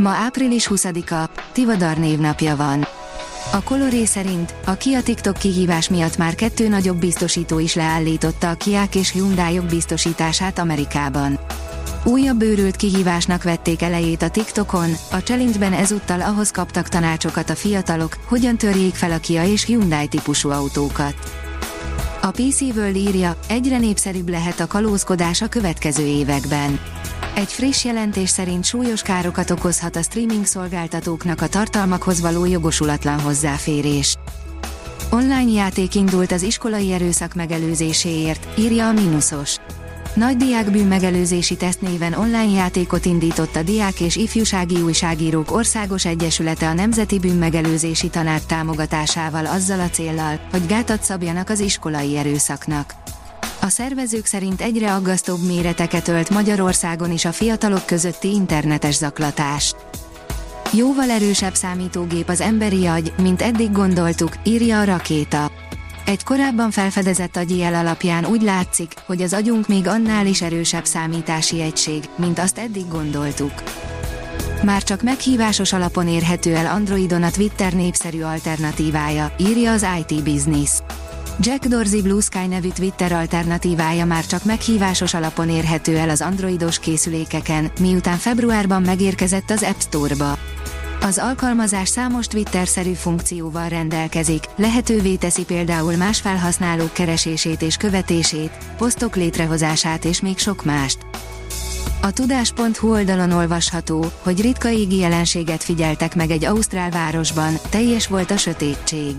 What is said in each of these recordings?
Ma április 20-a, Tivadar névnapja van. A Coloré szerint a Kia TikTok kihívás miatt már kettő nagyobb biztosító is leállította a Kiák és Hyundai biztosítását Amerikában. Újabb bőrült kihívásnak vették elejét a TikTokon, a challenge-ben ezúttal ahhoz kaptak tanácsokat a fiatalok, hogyan törjék fel a Kia és Hyundai típusú autókat. A PC World írja, egyre népszerűbb lehet a kalózkodás a következő években. Egy friss jelentés szerint súlyos károkat okozhat a streaming szolgáltatóknak a tartalmakhoz való jogosulatlan hozzáférés. Online játék indult az iskolai erőszak megelőzéséért, írja a Minusos. Nagy diákbűn megelőzési tesztnéven online játékot indított a Diák és Ifjúsági Újságírók Országos Egyesülete a Nemzeti Bűnmegelőzési Tanács támogatásával azzal a céllal, hogy gátat szabjanak az iskolai erőszaknak. A szervezők szerint egyre aggasztóbb méreteket ölt Magyarországon is a fiatalok közötti internetes zaklatás. Jóval erősebb számítógép az emberi agy, mint eddig gondoltuk, írja a rakéta. Egy korábban felfedezett agyi jel alapján úgy látszik, hogy az agyunk még annál is erősebb számítási egység, mint azt eddig gondoltuk. Már csak meghívásos alapon érhető el Androidon a Twitter népszerű alternatívája, írja az IT Business. Jack Dorsey Blue Sky nevű Twitter alternatívája már csak meghívásos alapon érhető el az androidos készülékeken, miután februárban megérkezett az App Store-ba. Az alkalmazás számos Twitter-szerű funkcióval rendelkezik, lehetővé teszi például más felhasználók keresését és követését, posztok létrehozását és még sok mást. A tudás.hu oldalon olvasható, hogy ritka égi jelenséget figyeltek meg egy ausztrál városban, teljes volt a sötétség.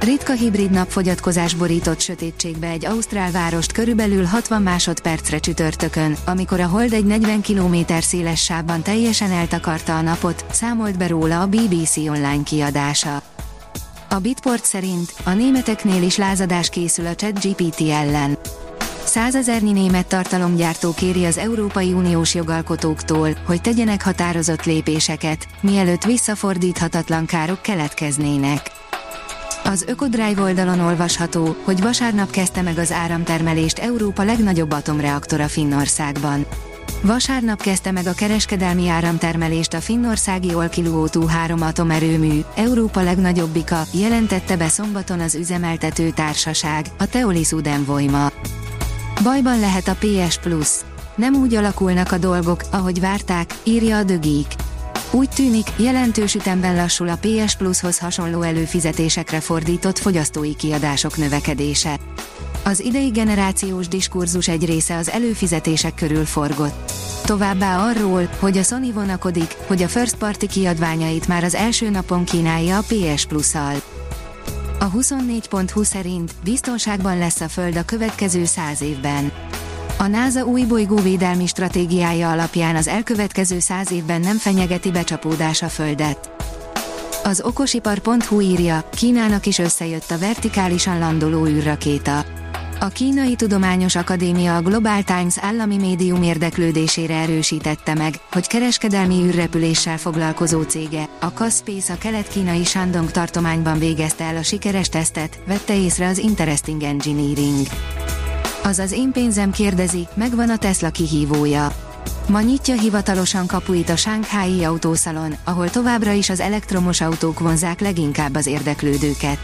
Ritka hibrid napfogyatkozás borított sötétségbe egy ausztrál várost körülbelül 60 másodpercre csütörtökön, amikor a hold egy 40 km széles sávban teljesen eltakarta a napot, számolt be róla a BBC online kiadása. A Bitport szerint a németeknél is lázadás készül a ChatGPT ellen. Százezernyi német tartalomgyártó kéri az Európai Uniós jogalkotóktól, hogy tegyenek határozott lépéseket, mielőtt visszafordíthatatlan károk keletkeznének. Az Ökodrive oldalon olvasható, hogy vasárnap kezdte meg az áramtermelést Európa legnagyobb atomreaktora Finnországban. Vasárnap kezdte meg a kereskedelmi áramtermelést a finnországi Olkiluoto 3 atomerőmű, Európa legnagyobbika, jelentette be szombaton az üzemeltető társaság, a Teolis Udenvoima. Bajban lehet a PS Plus. Nem úgy alakulnak a dolgok, ahogy várták, írja a Dögik. Úgy tűnik, jelentős ütemben lassul a PS Plushoz hasonló előfizetésekre fordított fogyasztói kiadások növekedése. Az idei generációs diskurzus egy része az előfizetések körül forgott. Továbbá arról, hogy a Sony vonakodik, hogy a first party kiadványait már az első napon kínálja a PS Plus-szal. A 24.20 szerint biztonságban lesz a Föld a következő száz évben. A NASA új bolygóvédelmi stratégiája alapján az elkövetkező száz évben nem fenyegeti becsapódás a Földet. Az okosipar.hu írja, Kínának is összejött a vertikálisan landoló űrrakéta. A Kínai Tudományos Akadémia a Global Times állami médium érdeklődésére erősítette meg, hogy kereskedelmi űrrepüléssel foglalkozó cége, a Kaspace a kelet-kínai Shandong tartományban végezte el a sikeres tesztet, vette észre az Interesting Engineering. Azaz én pénzem kérdezi, megvan a Tesla kihívója. Ma nyitja hivatalosan kapuit a Shanghai autószalon, ahol továbbra is az elektromos autók vonzák leginkább az érdeklődőket.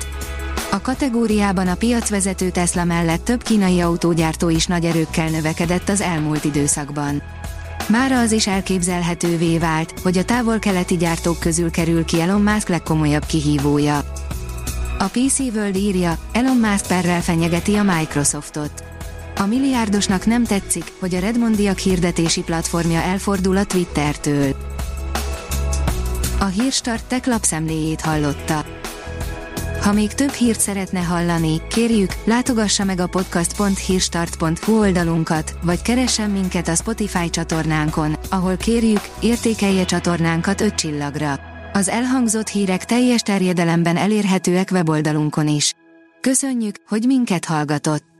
A kategóriában a piacvezető Tesla mellett több kínai autógyártó is nagy erőkkel növekedett az elmúlt időszakban. Mára az is elképzelhetővé vált, hogy a távol-keleti gyártók közül kerül ki Elon Musk legkomolyabb kihívója. A PC World írja, Elon Musk perrel fenyegeti a Microsoftot. A milliárdosnak nem tetszik, hogy a Redmondiak hirdetési platformja elfordul a Twittertől. A Hírstart tech lapszemléjét hallotta. Ha még több hírt szeretne hallani, kérjük, látogassa meg a podcast.hírstart.hu oldalunkat, vagy keressen minket a Spotify csatornánkon, ahol kérjük, értékelje csatornánkat 5 csillagra. Az elhangzott hírek teljes terjedelemben elérhetőek weboldalunkon is. Köszönjük, hogy minket hallgatott!